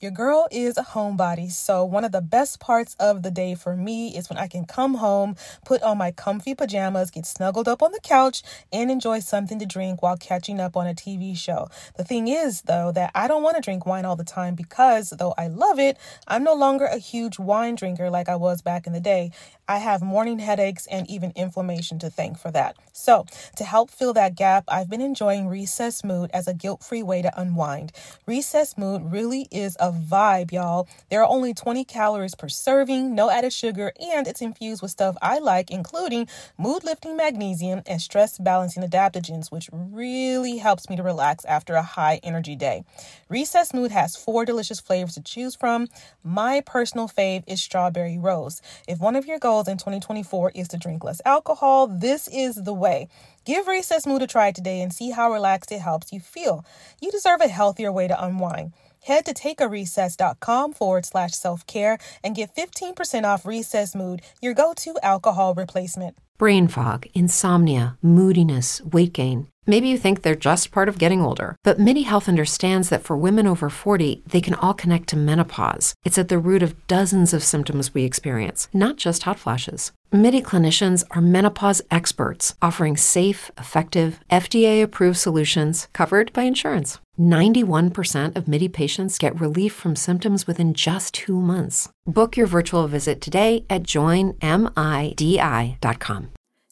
Your girl is a homebody, so one of the best parts of the day for me is when I can come home, put on my comfy pajamas, get snuggled up on the couch, and enjoy something to drink while catching up on a TV show. The thing is, though, that I don't want to drink wine all the time because, though I love it, I'm no longer a huge wine drinker like I was back in the day. I have morning headaches and even inflammation to thank for that. So, to help fill that gap, I've been enjoying Recess Mood as a guilt free way to unwind. Recess Mood really is a vibe, y'all. There are only 20 calories per serving, no added sugar, and it's infused with stuff I like, including mood lifting magnesium and stress balancing adaptogens, which really helps me to relax after a high energy day. Recess Mood has four delicious flavors to choose from. My personal fave is strawberry rose. If one of your goals in 2024 is to drink less alcohol, this is the way. Give Recess Mood a try today and see how relaxed it helps you feel. You deserve a healthier way to unwind. Head to takearecess.com forward slash self care and get 15% off Recess Mood, your go to alcohol replacement. Brain fog, insomnia, moodiness, weight gain. Maybe you think they're just part of getting older, but MIDI Health understands that for women over 40, they can all connect to menopause. It's at the root of dozens of symptoms we experience, not just hot flashes. MIDI clinicians are menopause experts, offering safe, effective, FDA approved solutions covered by insurance. 91% of MIDI patients get relief from symptoms within just two months. Book your virtual visit today at joinmidi.com.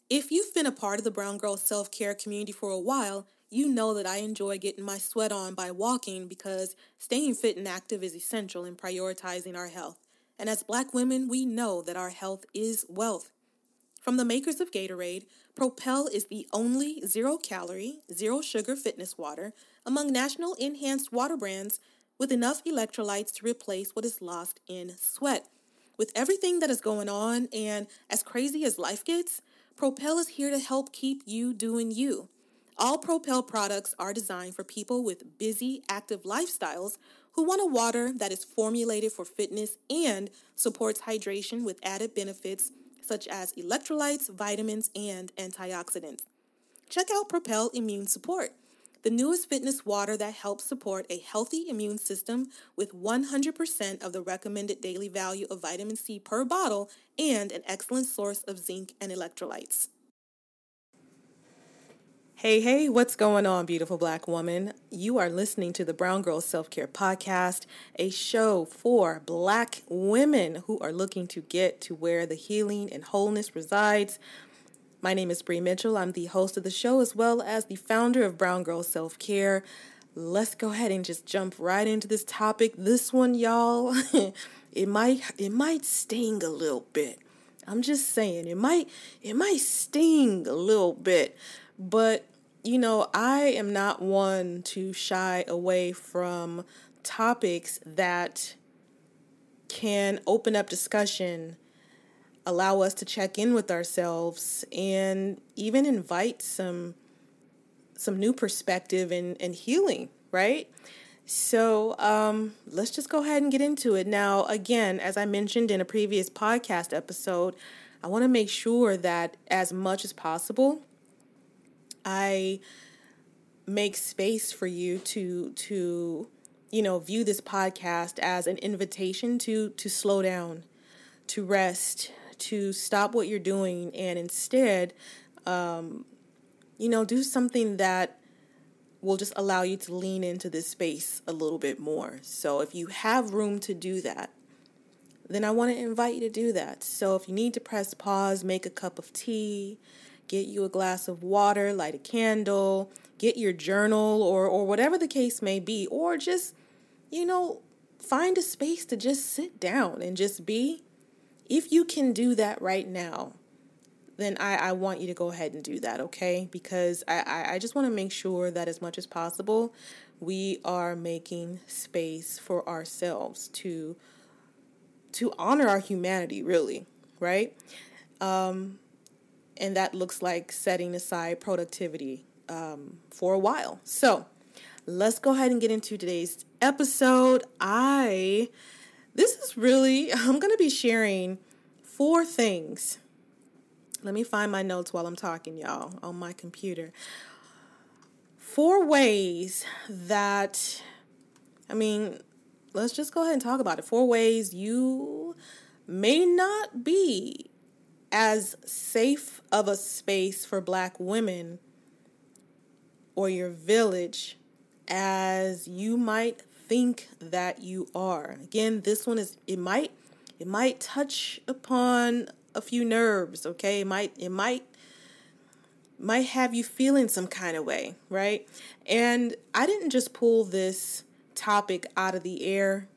If you've been a part of the Brown Girl self care community for a while, you know that I enjoy getting my sweat on by walking because staying fit and active is essential in prioritizing our health. And as black women, we know that our health is wealth. From the makers of Gatorade, Propel is the only zero calorie, zero sugar fitness water among national enhanced water brands with enough electrolytes to replace what is lost in sweat. With everything that is going on and as crazy as life gets, Propel is here to help keep you doing you. All Propel products are designed for people with busy, active lifestyles who want a water that is formulated for fitness and supports hydration with added benefits such as electrolytes, vitamins, and antioxidants. Check out Propel Immune Support, the newest fitness water that helps support a healthy immune system with 100% of the recommended daily value of vitamin C per bottle and an excellent source of zinc and electrolytes. Hey, hey, what's going on, beautiful black woman? You are listening to the Brown Girl Self Care Podcast, a show for black women who are looking to get to where the healing and wholeness resides. My name is Bree Mitchell. I'm the host of the show as well as the founder of Brown Girl Self Care. Let's go ahead and just jump right into this topic. This one, y'all, it might it might sting a little bit. I'm just saying, it might it might sting a little bit but, you know, I am not one to shy away from topics that can open up discussion, allow us to check in with ourselves, and even invite some some new perspective and, and healing, right? So um, let's just go ahead and get into it. Now, again, as I mentioned in a previous podcast episode, I want to make sure that as much as possible, I make space for you to to you know view this podcast as an invitation to to slow down, to rest, to stop what you're doing, and instead, um, you know, do something that will just allow you to lean into this space a little bit more. So if you have room to do that, then I want to invite you to do that. So if you need to press pause, make a cup of tea, get you a glass of water, light a candle, get your journal or or whatever the case may be or just you know find a space to just sit down and just be if you can do that right now then I, I want you to go ahead and do that, okay? Because I, I, I just want to make sure that as much as possible, we are making space for ourselves to to honor our humanity, really, right? Um, and that looks like setting aside productivity um, for a while. So let's go ahead and get into today's episode. I, this is really, I'm going to be sharing four things. Let me find my notes while I'm talking, y'all, on my computer. Four ways that, I mean, let's just go ahead and talk about it. Four ways you may not be as safe of a space for black women or your village as you might think that you are. Again, this one is it might it might touch upon a few nerves, okay? It might it might might have you feeling some kind of way, right? And I didn't just pull this topic out of the air.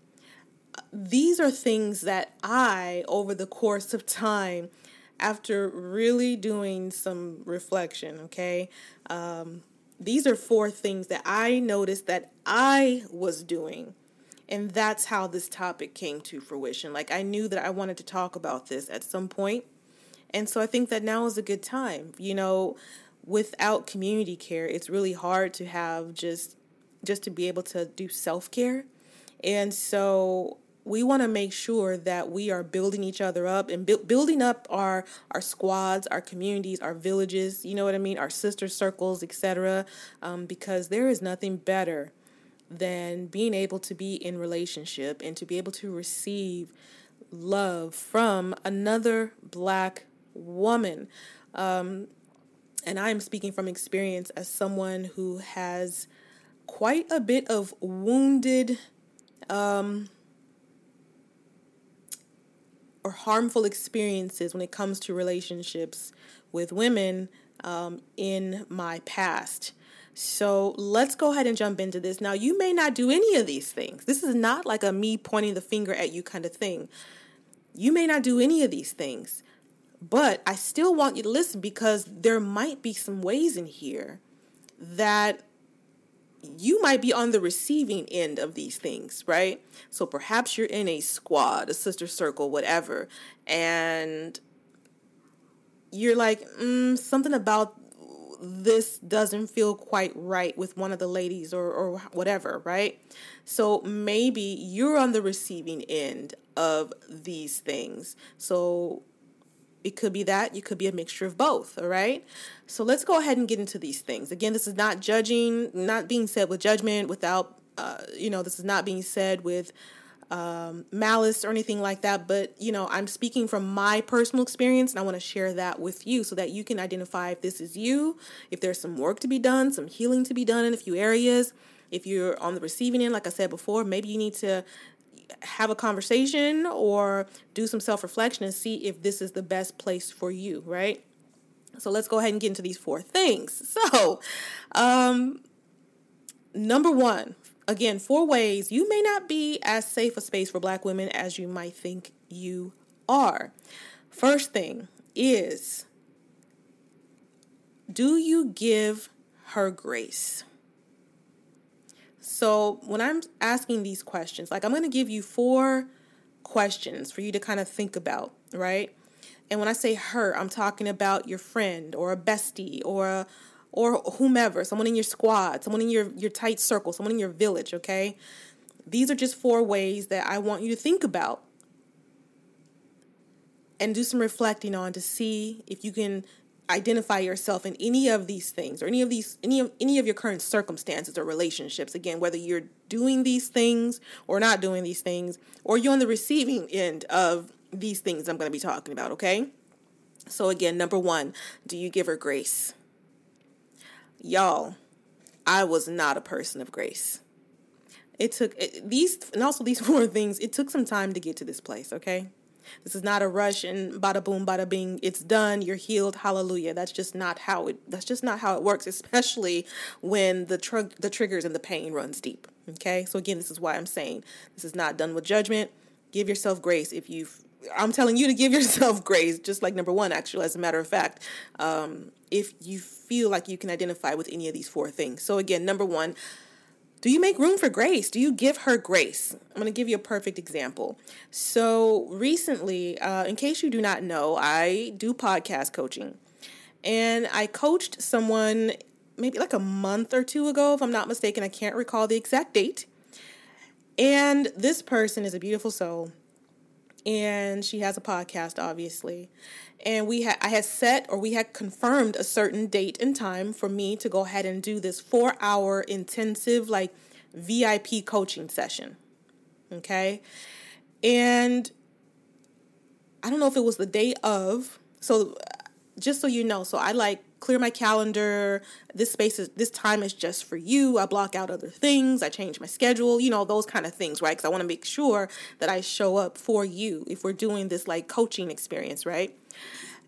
These are things that I over the course of time after really doing some reflection, okay? Um, these are four things that I noticed that I was doing. And that's how this topic came to fruition. Like, I knew that I wanted to talk about this at some point. And so I think that now is a good time. You know, without community care, it's really hard to have just just to be able to do self-care. And so we want to make sure that we are building each other up and bu- building up our our squads, our communities, our villages. You know what I mean? Our sister circles, etc. Um, because there is nothing better than being able to be in relationship and to be able to receive love from another black woman. Um, and I am speaking from experience as someone who has quite a bit of wounded. Um, or harmful experiences when it comes to relationships with women um, in my past. So let's go ahead and jump into this. Now, you may not do any of these things. This is not like a me pointing the finger at you kind of thing. You may not do any of these things, but I still want you to listen because there might be some ways in here that you might be on the receiving end of these things, right? So perhaps you're in a squad, a sister circle, whatever, and you're like, mm, something about this doesn't feel quite right with one of the ladies or, or whatever, right? So maybe you're on the receiving end of these things. So it could be that, you could be a mixture of both, all right? So let's go ahead and get into these things. Again, this is not judging, not being said with judgment, without, uh, you know, this is not being said with um, malice or anything like that. But, you know, I'm speaking from my personal experience and I want to share that with you so that you can identify if this is you, if there's some work to be done, some healing to be done in a few areas. If you're on the receiving end, like I said before, maybe you need to have a conversation or do some self reflection and see if this is the best place for you, right? So let's go ahead and get into these four things. So, um, number one, again, four ways you may not be as safe a space for black women as you might think you are. First thing is do you give her grace? So when I'm asking these questions, like I'm going to give you four questions for you to kind of think about, right? And when I say her, I'm talking about your friend or a bestie or a, or whomever, someone in your squad, someone in your your tight circle, someone in your village, okay? These are just four ways that I want you to think about and do some reflecting on to see if you can identify yourself in any of these things or any of these any of any of your current circumstances or relationships. Again whether you're doing these things or not doing these things or you're on the receiving end of these things I'm going to be talking about okay? So again number 1 do you give her grace? Y'all I was not a person of grace. It took it, these and also these four things it took some time to get to this place okay this is not a rush and bada boom, bada bing. It's done. You're healed. Hallelujah. That's just not how it. That's just not how it works. Especially when the tr- the triggers and the pain runs deep. Okay. So again, this is why I'm saying this is not done with judgment. Give yourself grace if you've. I'm telling you to give yourself grace, just like number one, actually, as a matter of fact, um, if you feel like you can identify with any of these four things. So, again, number one, do you make room for grace? Do you give her grace? I'm going to give you a perfect example. So, recently, uh, in case you do not know, I do podcast coaching. And I coached someone maybe like a month or two ago, if I'm not mistaken. I can't recall the exact date. And this person is a beautiful soul. And she has a podcast, obviously and we had I had set or we had confirmed a certain date and time for me to go ahead and do this 4 hour intensive like VIP coaching session. Okay. And I don't know if it was the day of. So just so you know, so I like clear my calendar. This space is this time is just for you. I block out other things. I change my schedule, you know, those kind of things, right? Cuz I want to make sure that I show up for you if we're doing this like coaching experience, right?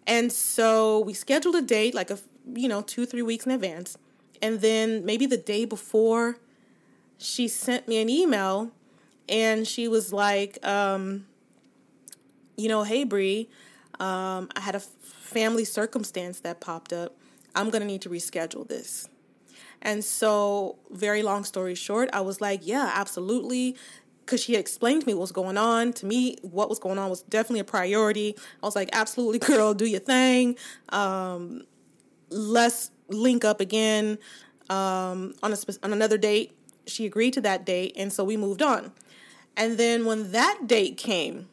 And so we scheduled a date like a you know, 2 3 weeks in advance. And then maybe the day before she sent me an email and she was like um you know, hey Bree, um, I had a family circumstance that popped up. I'm going to need to reschedule this. And so, very long story short, I was like, yeah, absolutely. Because she explained to me what was going on. To me, what was going on was definitely a priority. I was like, absolutely, girl, do your thing. Um, let's link up again um, on, a, on another date. She agreed to that date, and so we moved on. And then when that date came,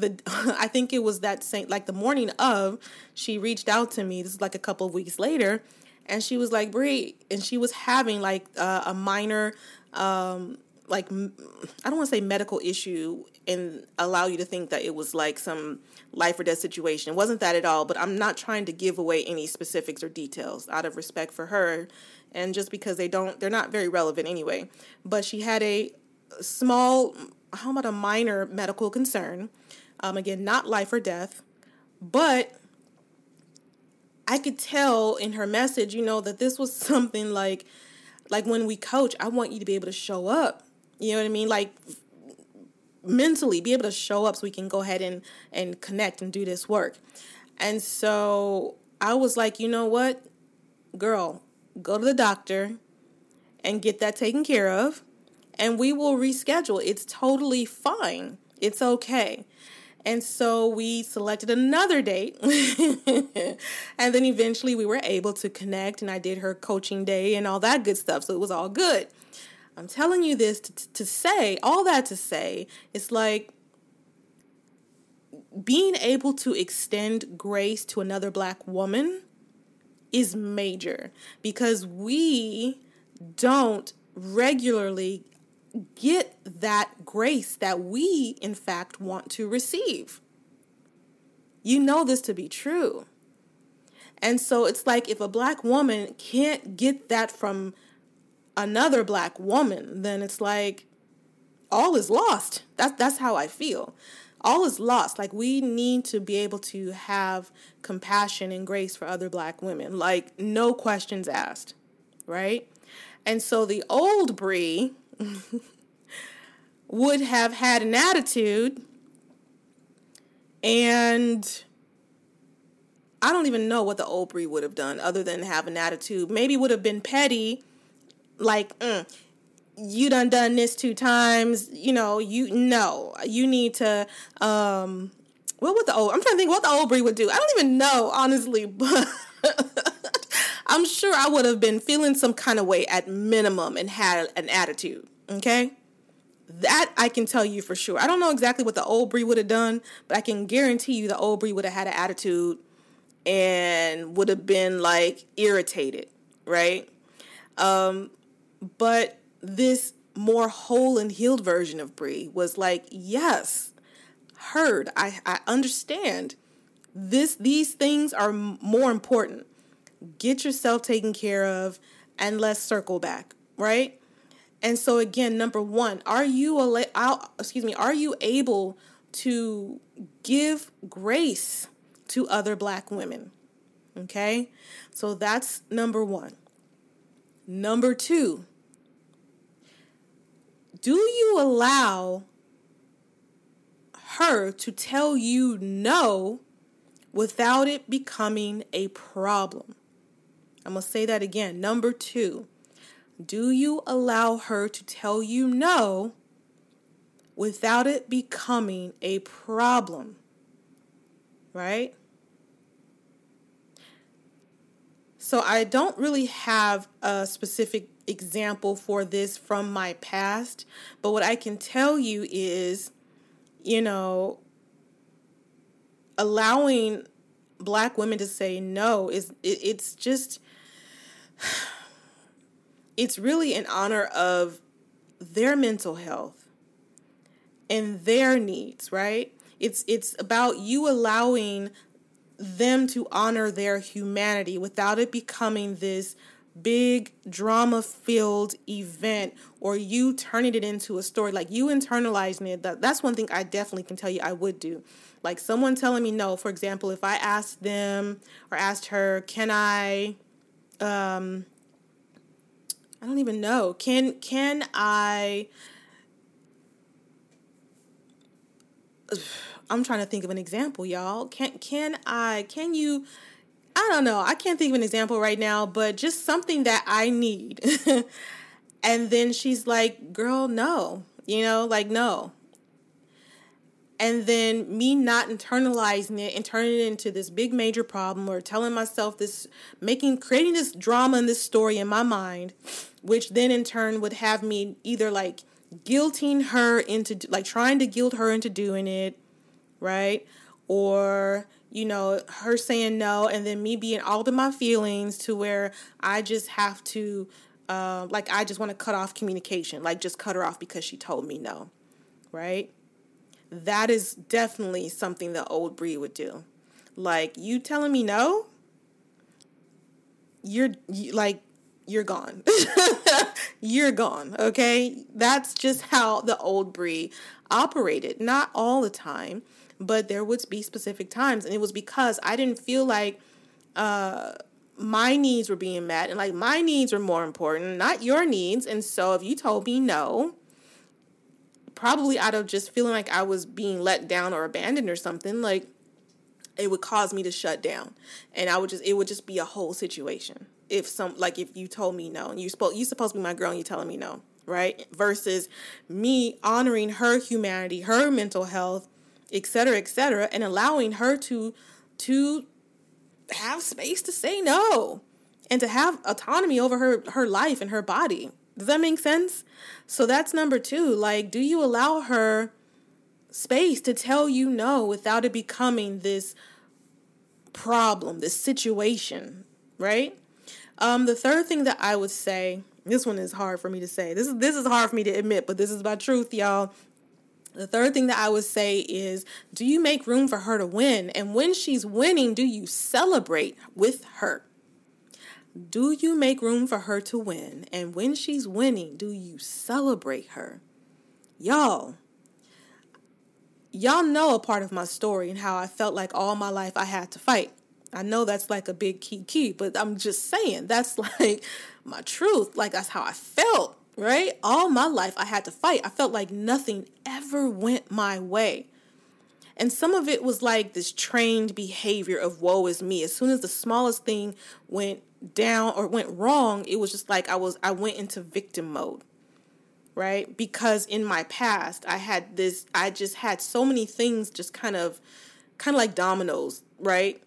the I think it was that same like the morning of she reached out to me. This is like a couple of weeks later, and she was like, "Bree," and she was having like uh, a minor, um, like I don't want to say medical issue and allow you to think that it was like some life or death situation. It wasn't that at all. But I'm not trying to give away any specifics or details out of respect for her, and just because they don't, they're not very relevant anyway. But she had a small, how about a minor medical concern um, again, not life or death, but I could tell in her message, you know, that this was something like, like when we coach, I want you to be able to show up. You know what I mean? Like mentally be able to show up so we can go ahead and and connect and do this work. And so I was like, you know what, girl, go to the doctor and get that taken care of, and we will reschedule. It's totally fine. It's okay. And so we selected another date. and then eventually we were able to connect, and I did her coaching day and all that good stuff. So it was all good. I'm telling you this to, to say, all that to say, it's like being able to extend grace to another black woman is major because we don't regularly get that grace that we, in fact, want to receive. You know this to be true. And so it's like if a black woman can't get that from another black woman, then it's like all is lost. That's that's how I feel. All is lost. Like we need to be able to have compassion and grace for other black women. Like no questions asked. Right? And so the old Bree would have had an attitude and I don't even know what the old would have done other than have an attitude. Maybe would have been petty, like, mm, you done done this two times. You know, you no, you need to. um What would the old? I'm trying to think what the old would do. I don't even know honestly, but I'm sure I would have been feeling some kind of way at minimum and had an attitude. Okay. That I can tell you for sure. I don't know exactly what the old Bree would have done, but I can guarantee you the old Bree would have had an attitude and would have been like irritated, right? Um, but this more whole and healed version of Bree was like, yes, heard. I, I understand. This these things are more important. Get yourself taken care of and let's circle back, right? And so again, number one, are you excuse me, are you able to give grace to other black women? Okay? So that's number 1. Number 2, do you allow her to tell you no without it becoming a problem? I'm going to say that again. Number 2, do you allow her to tell you no without it becoming a problem? Right? So I don't really have a specific example for this from my past, but what I can tell you is, you know, allowing black women to say no is it, it's just it's really in honor of their mental health and their needs, right? It's it's about you allowing them to honor their humanity without it becoming this big drama filled event or you turning it into a story like you internalizing it that, that's one thing i definitely can tell you i would do like someone telling me no for example if i asked them or asked her can i um i don't even know can can i I'm trying to think of an example, y'all. Can can I can you I don't know. I can't think of an example right now, but just something that I need. and then she's like, "Girl, no." You know, like no. And then me not internalizing it and turning it into this big major problem or telling myself this making creating this drama and this story in my mind, which then in turn would have me either like guilting her into like trying to guilt her into doing it, right? Or you know, her saying no and then me being all in my feelings to where I just have to uh, like I just want to cut off communication, like just cut her off because she told me no, right? That is definitely something the old Bree would do. Like you telling me no, you're you, like you're gone. you're gone, okay? That's just how the old Bree operated. Not all the time, but there would be specific times. And it was because I didn't feel like uh, my needs were being met. And like my needs were more important, not your needs. And so if you told me no, probably out of just feeling like I was being let down or abandoned or something, like it would cause me to shut down. And I would just, it would just be a whole situation if some like if you told me no and you spoke you supposed to be my girl and you telling me no right versus me honoring her humanity her mental health etc etc and allowing her to to have space to say no and to have autonomy over her her life and her body does that make sense so that's number two like do you allow her space to tell you no without it becoming this problem this situation right um, the third thing that I would say, this one is hard for me to say. This is this is hard for me to admit, but this is my truth, y'all. The third thing that I would say is do you make room for her to win? And when she's winning, do you celebrate with her? Do you make room for her to win? And when she's winning, do you celebrate her? Y'all, y'all know a part of my story and how I felt like all my life I had to fight. I know that's like a big key key, but I'm just saying that's like my truth. Like that's how I felt, right? All my life I had to fight. I felt like nothing ever went my way. And some of it was like this trained behavior of woe is me. As soon as the smallest thing went down or went wrong, it was just like I was I went into victim mode. Right? Because in my past, I had this I just had so many things just kind of kind of like dominoes, right?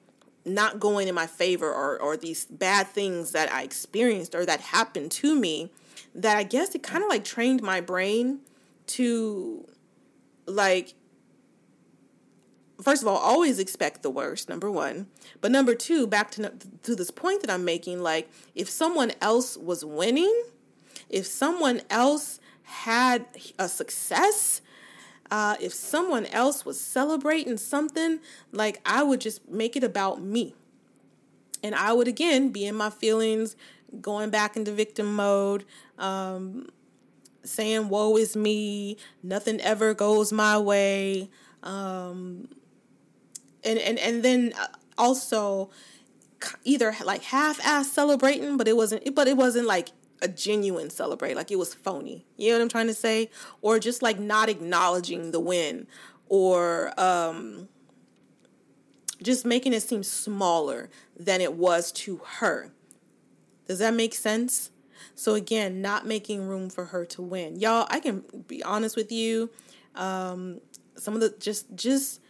not going in my favor or, or these bad things that I experienced or that happened to me that I guess it kind of like trained my brain to like first of all always expect the worst number 1 but number 2 back to to this point that I'm making like if someone else was winning if someone else had a success uh, if someone else was celebrating something, like I would just make it about me. And I would again be in my feelings, going back into victim mode, um, saying, Woe is me, nothing ever goes my way. Um, and, and, and then uh, also either like half-ass celebrating, but it wasn't, but it wasn't like a genuine celebrate, like it was phony. You know what I'm trying to say? Or just like not acknowledging the win or um just making it seem smaller than it was to her. Does that make sense? So again, not making room for her to win. Y'all, I can be honest with you. Um some of the just just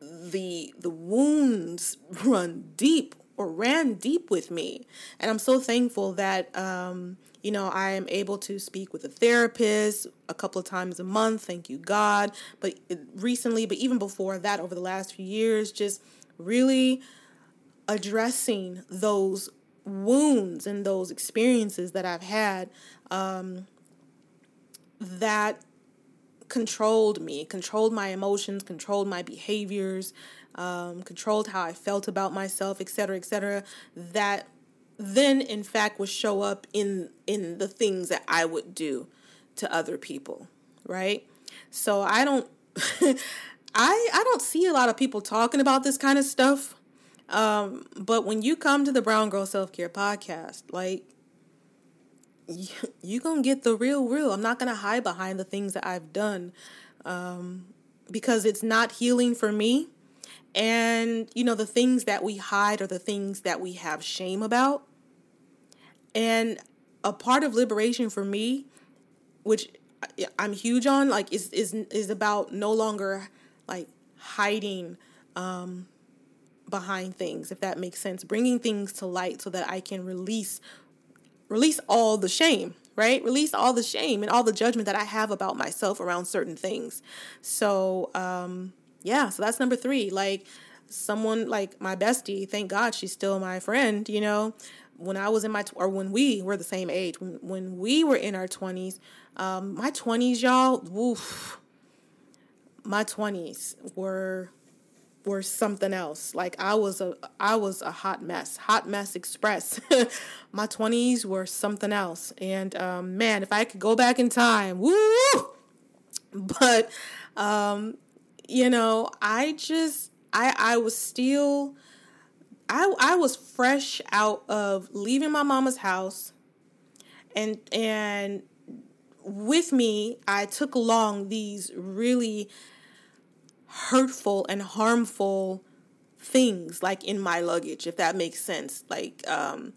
the the wounds run deep or ran deep with me. And I'm so thankful that, um, you know, I am able to speak with a therapist a couple of times a month. Thank you, God. But recently, but even before that, over the last few years, just really addressing those wounds and those experiences that I've had um, that controlled me, controlled my emotions, controlled my behaviors, um, controlled how I felt about myself, etc., etc. That then, in fact, would show up in in the things that I would do to other people, right? So I don't, I I don't see a lot of people talking about this kind of stuff. Um, but when you come to the Brown Girl Self Care Podcast, like you, you gonna get the real real. I'm not gonna hide behind the things that I've done um, because it's not healing for me. And you know the things that we hide are the things that we have shame about. And a part of liberation for me, which I'm huge on, like is is is about no longer like hiding um, behind things, if that makes sense. Bringing things to light so that I can release release all the shame, right? Release all the shame and all the judgment that I have about myself around certain things. So, um, yeah, so that's number three. Like someone like my bestie, thank God she's still my friend, you know. When I was in my, or when we were the same age, when, when we were in our 20s, um, my 20s, y'all, woof, my 20s were were something else. Like I was a I was a hot mess, hot mess express. My twenties were something else, and um, man, if I could go back in time, woo! But um, you know, I just I I was still I I was fresh out of leaving my mama's house, and and with me, I took along these really hurtful and harmful things like in my luggage if that makes sense. Like um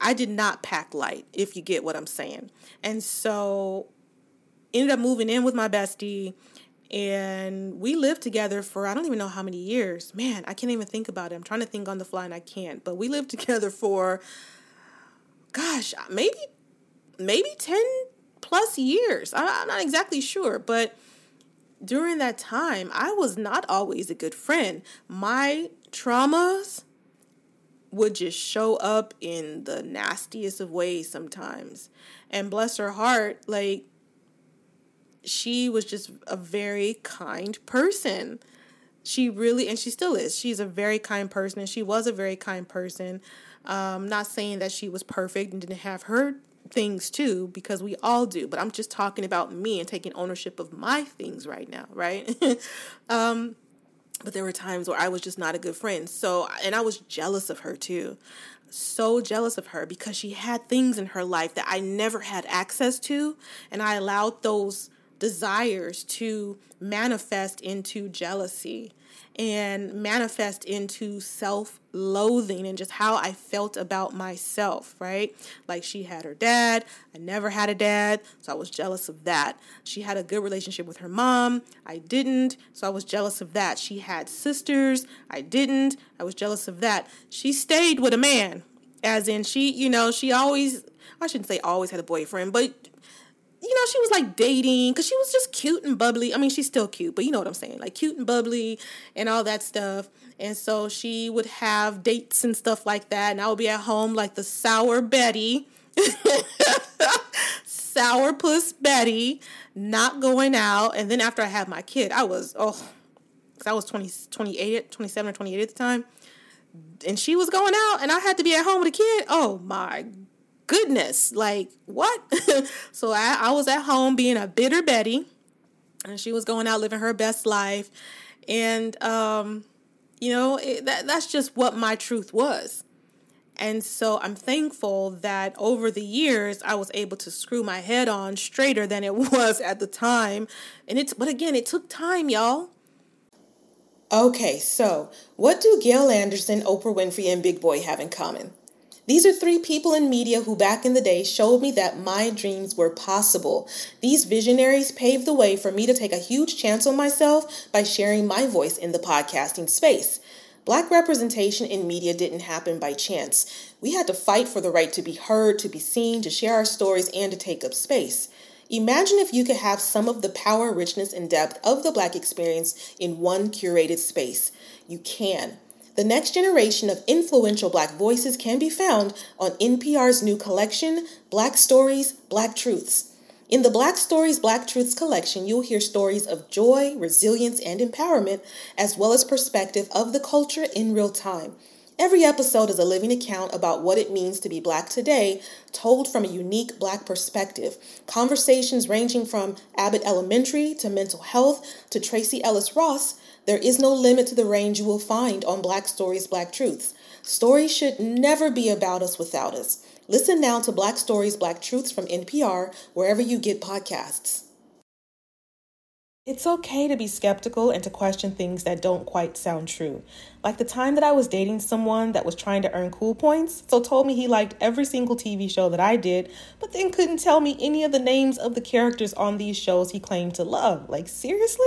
i did not pack light if you get what i'm saying. And so ended up moving in with my bestie and we lived together for i don't even know how many years. Man i can't even think about it. I'm trying to think on the fly and i can't. But we lived together for gosh maybe maybe 10 plus years. I'm not exactly sure but during that time, I was not always a good friend. My traumas would just show up in the nastiest of ways sometimes. And bless her heart, like, she was just a very kind person. She really, and she still is, she's a very kind person, and she was a very kind person. Um, not saying that she was perfect and didn't have her things too because we all do but i'm just talking about me and taking ownership of my things right now right? Um but there were times where i was just not a good friend so and i was jealous of her too. So jealous of her because she had things in her life that i never had access to and i allowed those desires to manifest into jealousy and manifest into self loathing and just how I felt about myself, right? Like she had her dad, I never had a dad, so I was jealous of that. She had a good relationship with her mom, I didn't, so I was jealous of that. She had sisters, I didn't, I was jealous of that. She stayed with a man, as in she, you know, she always, I shouldn't say always had a boyfriend, but you know, she was like dating because she was just cute and bubbly. I mean, she's still cute, but you know what I'm saying, like cute and bubbly and all that stuff. And so she would have dates and stuff like that, and I would be at home like the sour Betty, sour puss Betty, not going out. And then after I had my kid, I was oh, because I was 20, 28, 27 or 28 at the time, and she was going out, and I had to be at home with a kid. Oh my goodness, like what? so I, I was at home being a bitter Betty, and she was going out living her best life, and um, you know it, that that's just what my truth was. And so I'm thankful that over the years I was able to screw my head on straighter than it was at the time. And it's but again, it took time, y'all. Okay, so what do Gail Anderson, Oprah Winfrey, and Big Boy have in common? These are three people in media who back in the day showed me that my dreams were possible. These visionaries paved the way for me to take a huge chance on myself by sharing my voice in the podcasting space. Black representation in media didn't happen by chance. We had to fight for the right to be heard, to be seen, to share our stories, and to take up space. Imagine if you could have some of the power, richness, and depth of the Black experience in one curated space. You can. The next generation of influential Black voices can be found on NPR's new collection, Black Stories, Black Truths. In the Black Stories, Black Truths collection, you'll hear stories of joy, resilience, and empowerment, as well as perspective of the culture in real time. Every episode is a living account about what it means to be Black today, told from a unique Black perspective. Conversations ranging from Abbott Elementary to mental health to Tracee Ellis Ross. There is no limit to the range you will find on Black Stories, Black Truths. Stories should never be about us without us. Listen now to Black Stories, Black Truths from NPR, wherever you get podcasts. It's okay to be skeptical and to question things that don't quite sound true. Like the time that I was dating someone that was trying to earn cool points, so told me he liked every single TV show that I did, but then couldn't tell me any of the names of the characters on these shows he claimed to love. Like, seriously?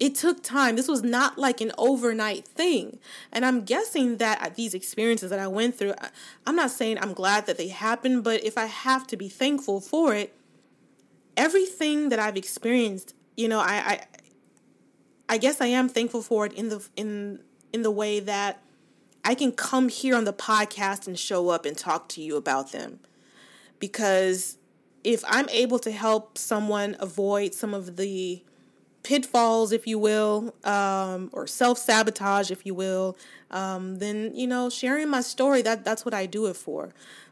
it took time. This was not like an overnight thing. And I'm guessing that uh, these experiences that I went through, I'm not saying I'm glad that they happened, but if I have to be thankful for it, everything that I've experienced, you know, I I, I guess I am thankful for it in the in in the way that I can come here on the podcast and show up and talk to you about them. Because if I'm able to help someone avoid some of the pitfalls, if you will, um, or self sabotage, if you will, um, then you know, sharing my story that that's what I do it for.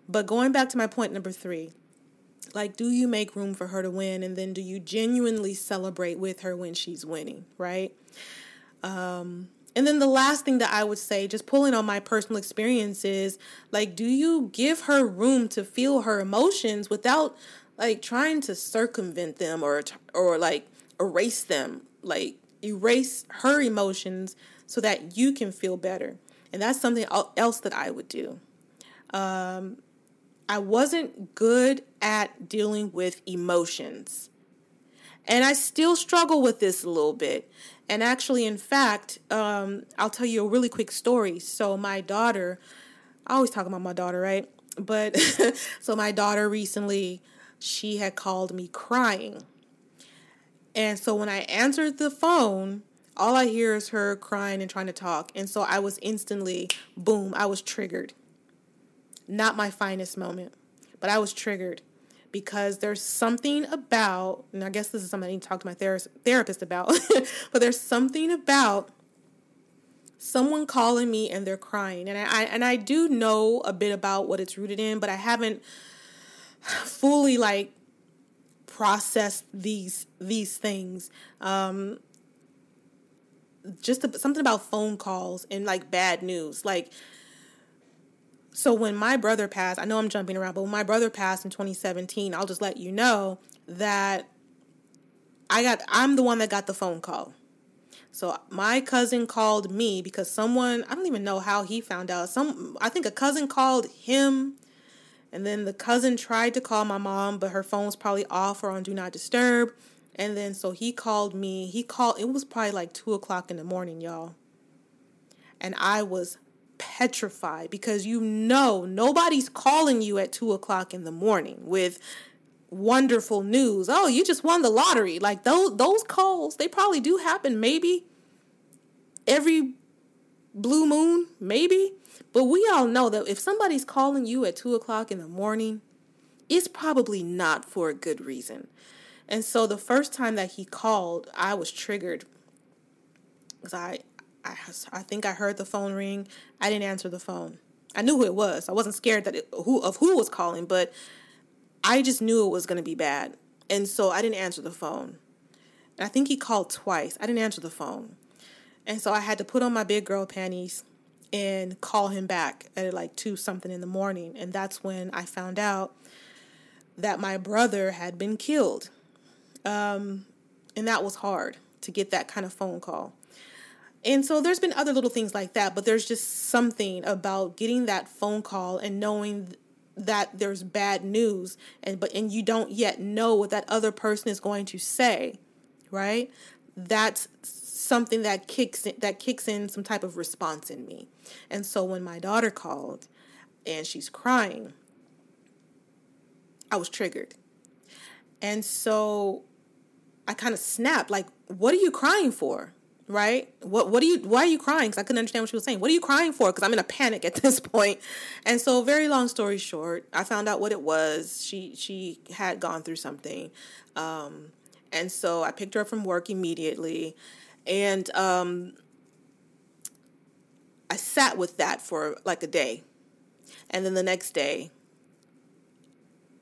But going back to my point number three, like, do you make room for her to win, and then do you genuinely celebrate with her when she's winning, right? Um, and then the last thing that I would say, just pulling on my personal experiences, like, do you give her room to feel her emotions without like trying to circumvent them or or like erase them, like erase her emotions so that you can feel better. And that's something else that I would do. Um, I wasn't good at dealing with emotions. And I still struggle with this a little bit. And actually, in fact, um, I'll tell you a really quick story. So, my daughter, I always talk about my daughter, right? But so, my daughter recently, she had called me crying. And so when I answered the phone, all I hear is her crying and trying to talk. And so I was instantly, boom, I was triggered. Not my finest moment, but I was triggered because there's something about, and I guess this is something I need to talk to my ther- therapist about, but there's something about someone calling me and they're crying. And I, I and I do know a bit about what it's rooted in, but I haven't fully like process these these things. Um, just something about phone calls and like bad news, like. So when my brother passed, I know I'm jumping around, but when my brother passed in 2017, I'll just let you know that I got I'm the one that got the phone call. So my cousin called me because someone I don't even know how he found out. Some I think a cousin called him and then the cousin tried to call my mom, but her phone was probably off or on Do Not Disturb. And then so he called me. He called, it was probably like two o'clock in the morning, y'all. And I was petrified because you know nobody's calling you at two o'clock in the morning with wonderful news. Oh, you just won the lottery. Like those those calls, they probably do happen maybe every blue moon, maybe. But we all know that if somebody's calling you at two o'clock in the morning, it's probably not for a good reason. And so the first time that he called, I was triggered because I, I, I think I heard the phone ring. I didn't answer the phone. I knew who it was. I wasn't scared that it, who of who was calling, but I just knew it was going to be bad, and so I didn't answer the phone. And I think he called twice. I didn't answer the phone. And so I had to put on my big girl panties and call him back at like 2 something in the morning. And that's when I found out that my brother had been killed. Um, and that was hard to get that kind of phone call. And so there's been other little things like that, but there's just something about getting that phone call and knowing that there's bad news and but and you don't yet know what that other person is going to say, right? That's something that kicks in, that kicks in some type of response in me. And so when my daughter called and she's crying, I was triggered. And so I kind of snapped like what are you crying for? right? What what are you why are you crying? Cuz I couldn't understand what she was saying. What are you crying for? Cuz I'm in a panic at this point. And so very long story short, I found out what it was. She she had gone through something. Um and so I picked her up from work immediately and um I sat with that for like a day. And then the next day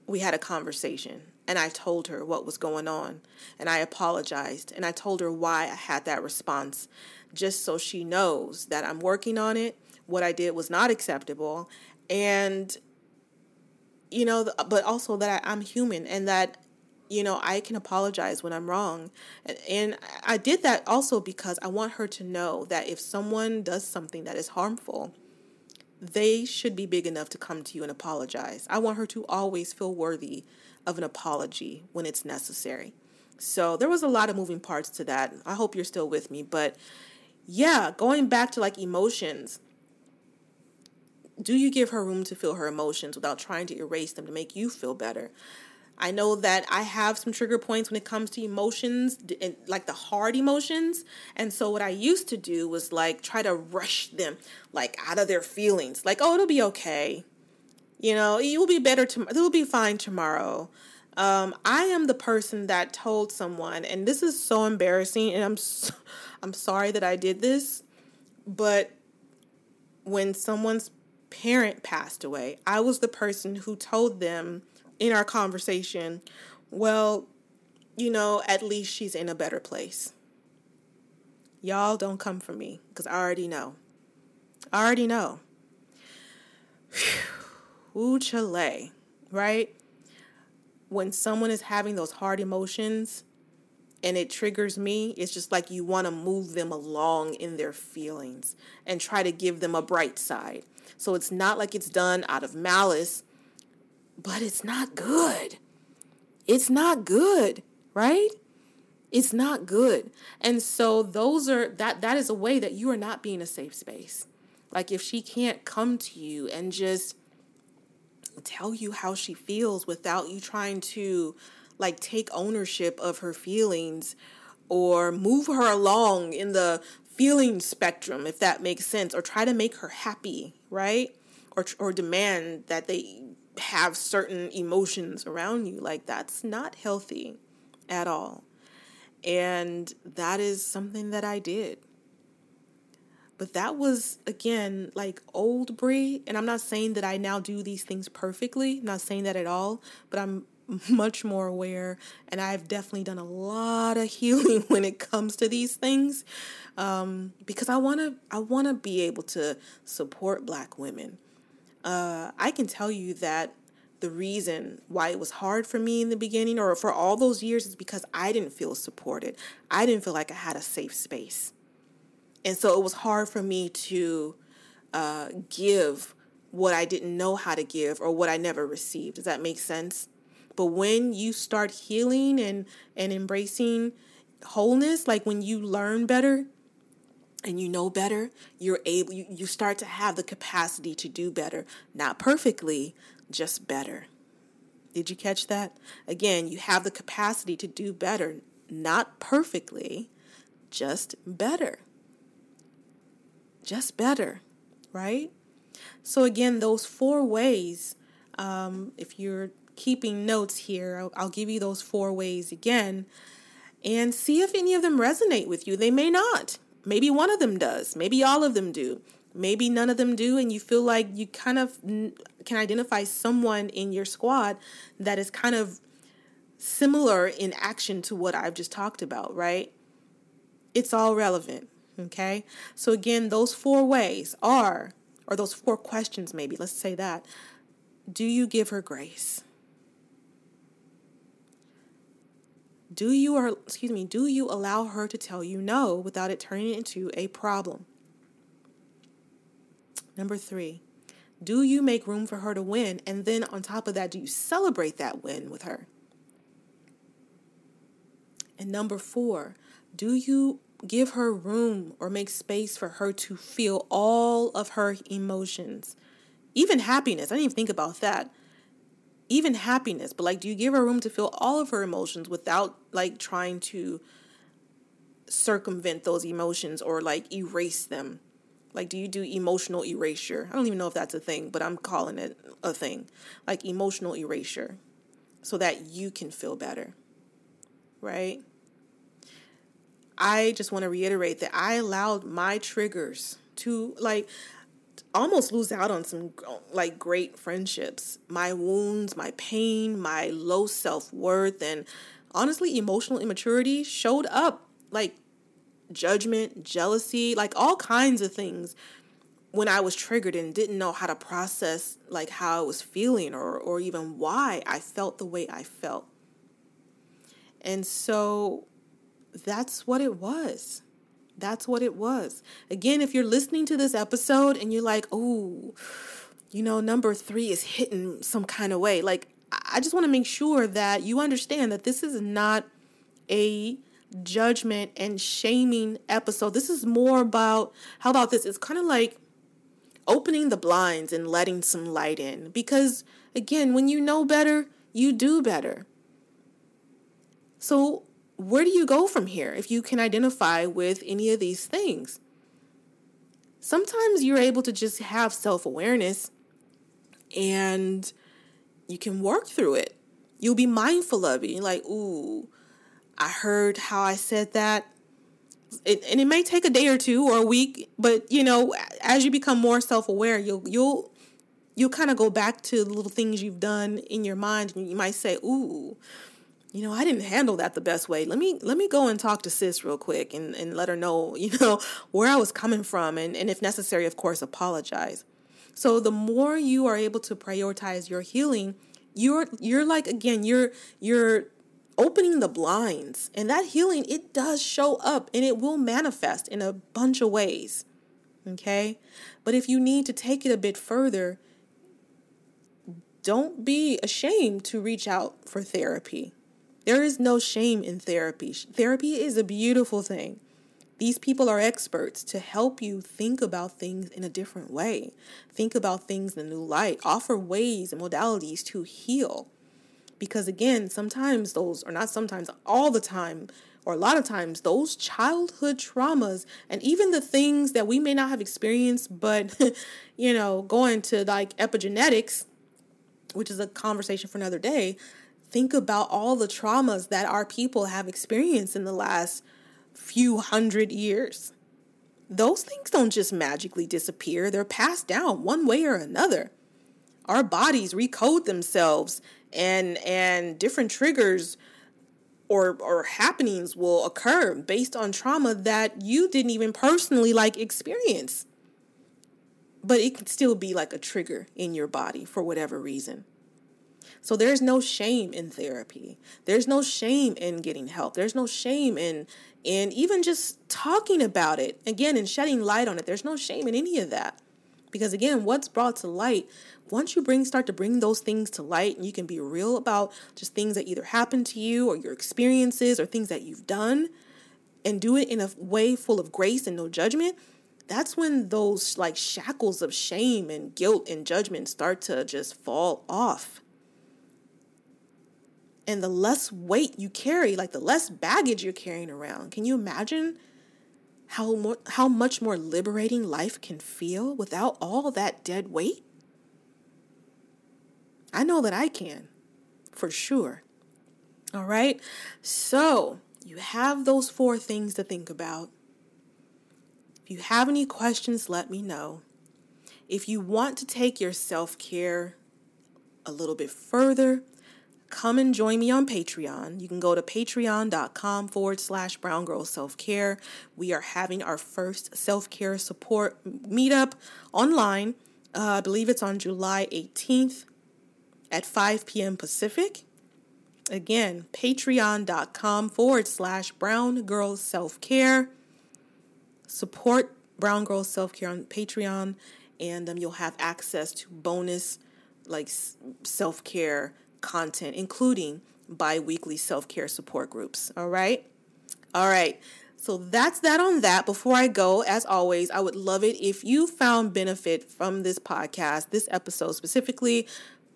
we had a conversation and I told her what was going on and I apologized and I told her why I had that response just so she knows that I'm working on it. What I did was not acceptable and you know but also that I, I'm human and that you know I can apologize when I'm wrong and, I did that also because I want her to know that if someone does something that is harmful they should be big enough to come to you and apologize. I want her to always feel worthy of an apology when it's necessary. So there was a lot of moving parts to that. I hope you're still with me. But yeah, going back to like emotions, do you give her room to feel her emotions without trying to erase them to make you feel better? I know that I have some trigger points when it comes to emotions, like the hard emotions. And so what I used to do was like try to rush them like out of their feelings. Like, oh, it'll be okay. You know, you will be better tomorrow. It will be fine tomorrow. Um, I am the person that told someone, and this is so embarrassing, and I'm so, I'm sorry that I did this, but when someone's parent passed away, I was the person who told them in our conversation, well, you know, at least she's in a better place. Y'all don't come for me because I already know. I already know. Ooh, chale, right? When someone is having those hard emotions and it triggers me, it's just like you want to move them along in their feelings and try to give them a bright side. So it's not like it's done out of malice but it's not good. It's not good, right? It's not good. And so those are that that is a way that you are not being a safe space. Like if she can't come to you and just tell you how she feels without you trying to like take ownership of her feelings or move her along in the feeling spectrum if that makes sense or try to make her happy, right? Or or demand that they have certain emotions around you. Like, that's not healthy at all. And that is something that I did. But that was, again, like old Bree. And I'm not saying that I now do these things perfectly, I'm not saying that at all, but I'm much more aware and I've definitely done a lot of healing when it comes to these things um, because I want to I want to be able to support black women uh, I can tell you that the reason why it was hard for me in the beginning or for all those years is because I didn't feel supported. I didn't feel like I had a safe space. And so it was hard for me to uh, give what I didn't know how to give or what I never received. Does that make sense? But when you start healing and, and embracing wholeness, like when you learn better, and you know better, you're able you, you start to have the capacity to do better. Not perfectly, just better. Did you catch that? Again, you have the capacity to do better, not perfectly, just better. Just better, right? So, again, those four ways, um, if you're keeping notes here, I'll, I'll give you those four ways again and see if any of them resonate with you. They may not. Maybe one of them does. Maybe all of them do. Maybe none of them do, and you feel like you kind of can identify someone in your squad that is kind of similar in action to what I've just talked about, right? It's all relevant, okay? So, again, those four ways are, or those four questions, maybe, let's say that. Do you give her grace? Do you, or excuse me, do you allow her to tell you no without it turning into a problem? Number three, do you make room for her to win? And then on top of that, do you celebrate that win with her? And number four, do you give her room or make space for her to feel all of her emotions? Even happiness. I didn't even think about that. Even happiness, but like, do you give her room to feel all of her emotions without like trying to circumvent those emotions or like erase them? Like, do you do emotional erasure? I don't even know if that's a thing, but I'm calling it a thing. Like, emotional erasure so that you can feel better, right? I just want to reiterate that I allowed my triggers to, like, almost lose out on some like great friendships. My wounds, my pain, my low self-worth and honestly emotional immaturity showed up like judgment, jealousy, like all kinds of things when I was triggered and didn't know how to process like how I was feeling or or even why I felt the way I felt. And so that's what it was. That's what it was. Again, if you're listening to this episode and you're like, "Oh, you know, number 3 is hitting some kind of way." Like I just want to make sure that you understand that this is not a judgment and shaming episode. This is more about how about this? It's kind of like opening the blinds and letting some light in because again, when you know better, you do better. So, where do you go from here if you can identify with any of these things? Sometimes you're able to just have self awareness and you can work through it. You'll be mindful of it. You're like, ooh, I heard how I said that. It, and it may take a day or two or a week, but you know, as you become more self-aware, you'll you'll you'll kind of go back to the little things you've done in your mind, and you might say, "Ooh, you know, I didn't handle that the best way. Let me let me go and talk to sis real quick and, and let her know, you know, where I was coming from and, and if necessary, of course, apologize. So the more you are able to prioritize your healing, you're you're like again, you're you're opening the blinds and that healing it does show up and it will manifest in a bunch of ways okay but if you need to take it a bit further don't be ashamed to reach out for therapy there is no shame in therapy. Therapy is a beautiful thing. These people are experts to help you think about things in a different way. Think about things in a new light. Offer ways and modalities to heal. Because again, sometimes those, or not sometimes, all the time, or a lot of times, those childhood traumas and even the things that we may not have experienced, but, you know, going to like epigenetics, which is a conversation for another day, think about all the traumas that our people have experienced in the last few hundred years. Those things don't just magically disappear, they're passed down one way or another. Our bodies recode themselves and and different triggers or or happenings will occur based on trauma that you didn't even personally like experience but it can still be like a trigger in your body for whatever reason so there's no shame in therapy. There's no shame in getting help. There's no shame in in even just talking about it again and shedding light on it. There's no shame in any of that. Because again what's brought to light once you bring start to bring those things to light and you can be real about just things that either happened to you or your experiences or things that you've done and do it in a way full of grace and no judgment that's when those like shackles of shame and guilt and judgment start to just fall off and the less weight you carry like the less baggage you're carrying around can you imagine how more, how much more liberating life can feel without all that dead weight I know that I can, for sure. All right. So you have those four things to think about. If you have any questions, let me know. If you want to take your self care a little bit further, come and join me on Patreon. You can go to patreon.com forward slash brown girl self care. We are having our first self care support meetup online. Uh, I believe it's on July 18th at 5 p.m. Pacific. Again, patreon.com forward slash brown girl self care. Support Brown Girl Self Care on Patreon, and um, you'll have access to bonus like self care content, including bi weekly self care support groups. All right? All right. So that's that on that. Before I go, as always, I would love it if you found benefit from this podcast, this episode specifically.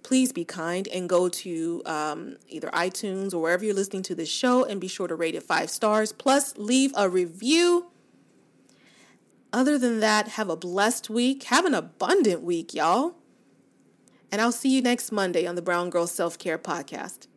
Please be kind and go to um, either iTunes or wherever you're listening to this show and be sure to rate it five stars. Plus, leave a review. Other than that, have a blessed week. Have an abundant week, y'all. And I'll see you next Monday on the Brown Girl Self Care Podcast.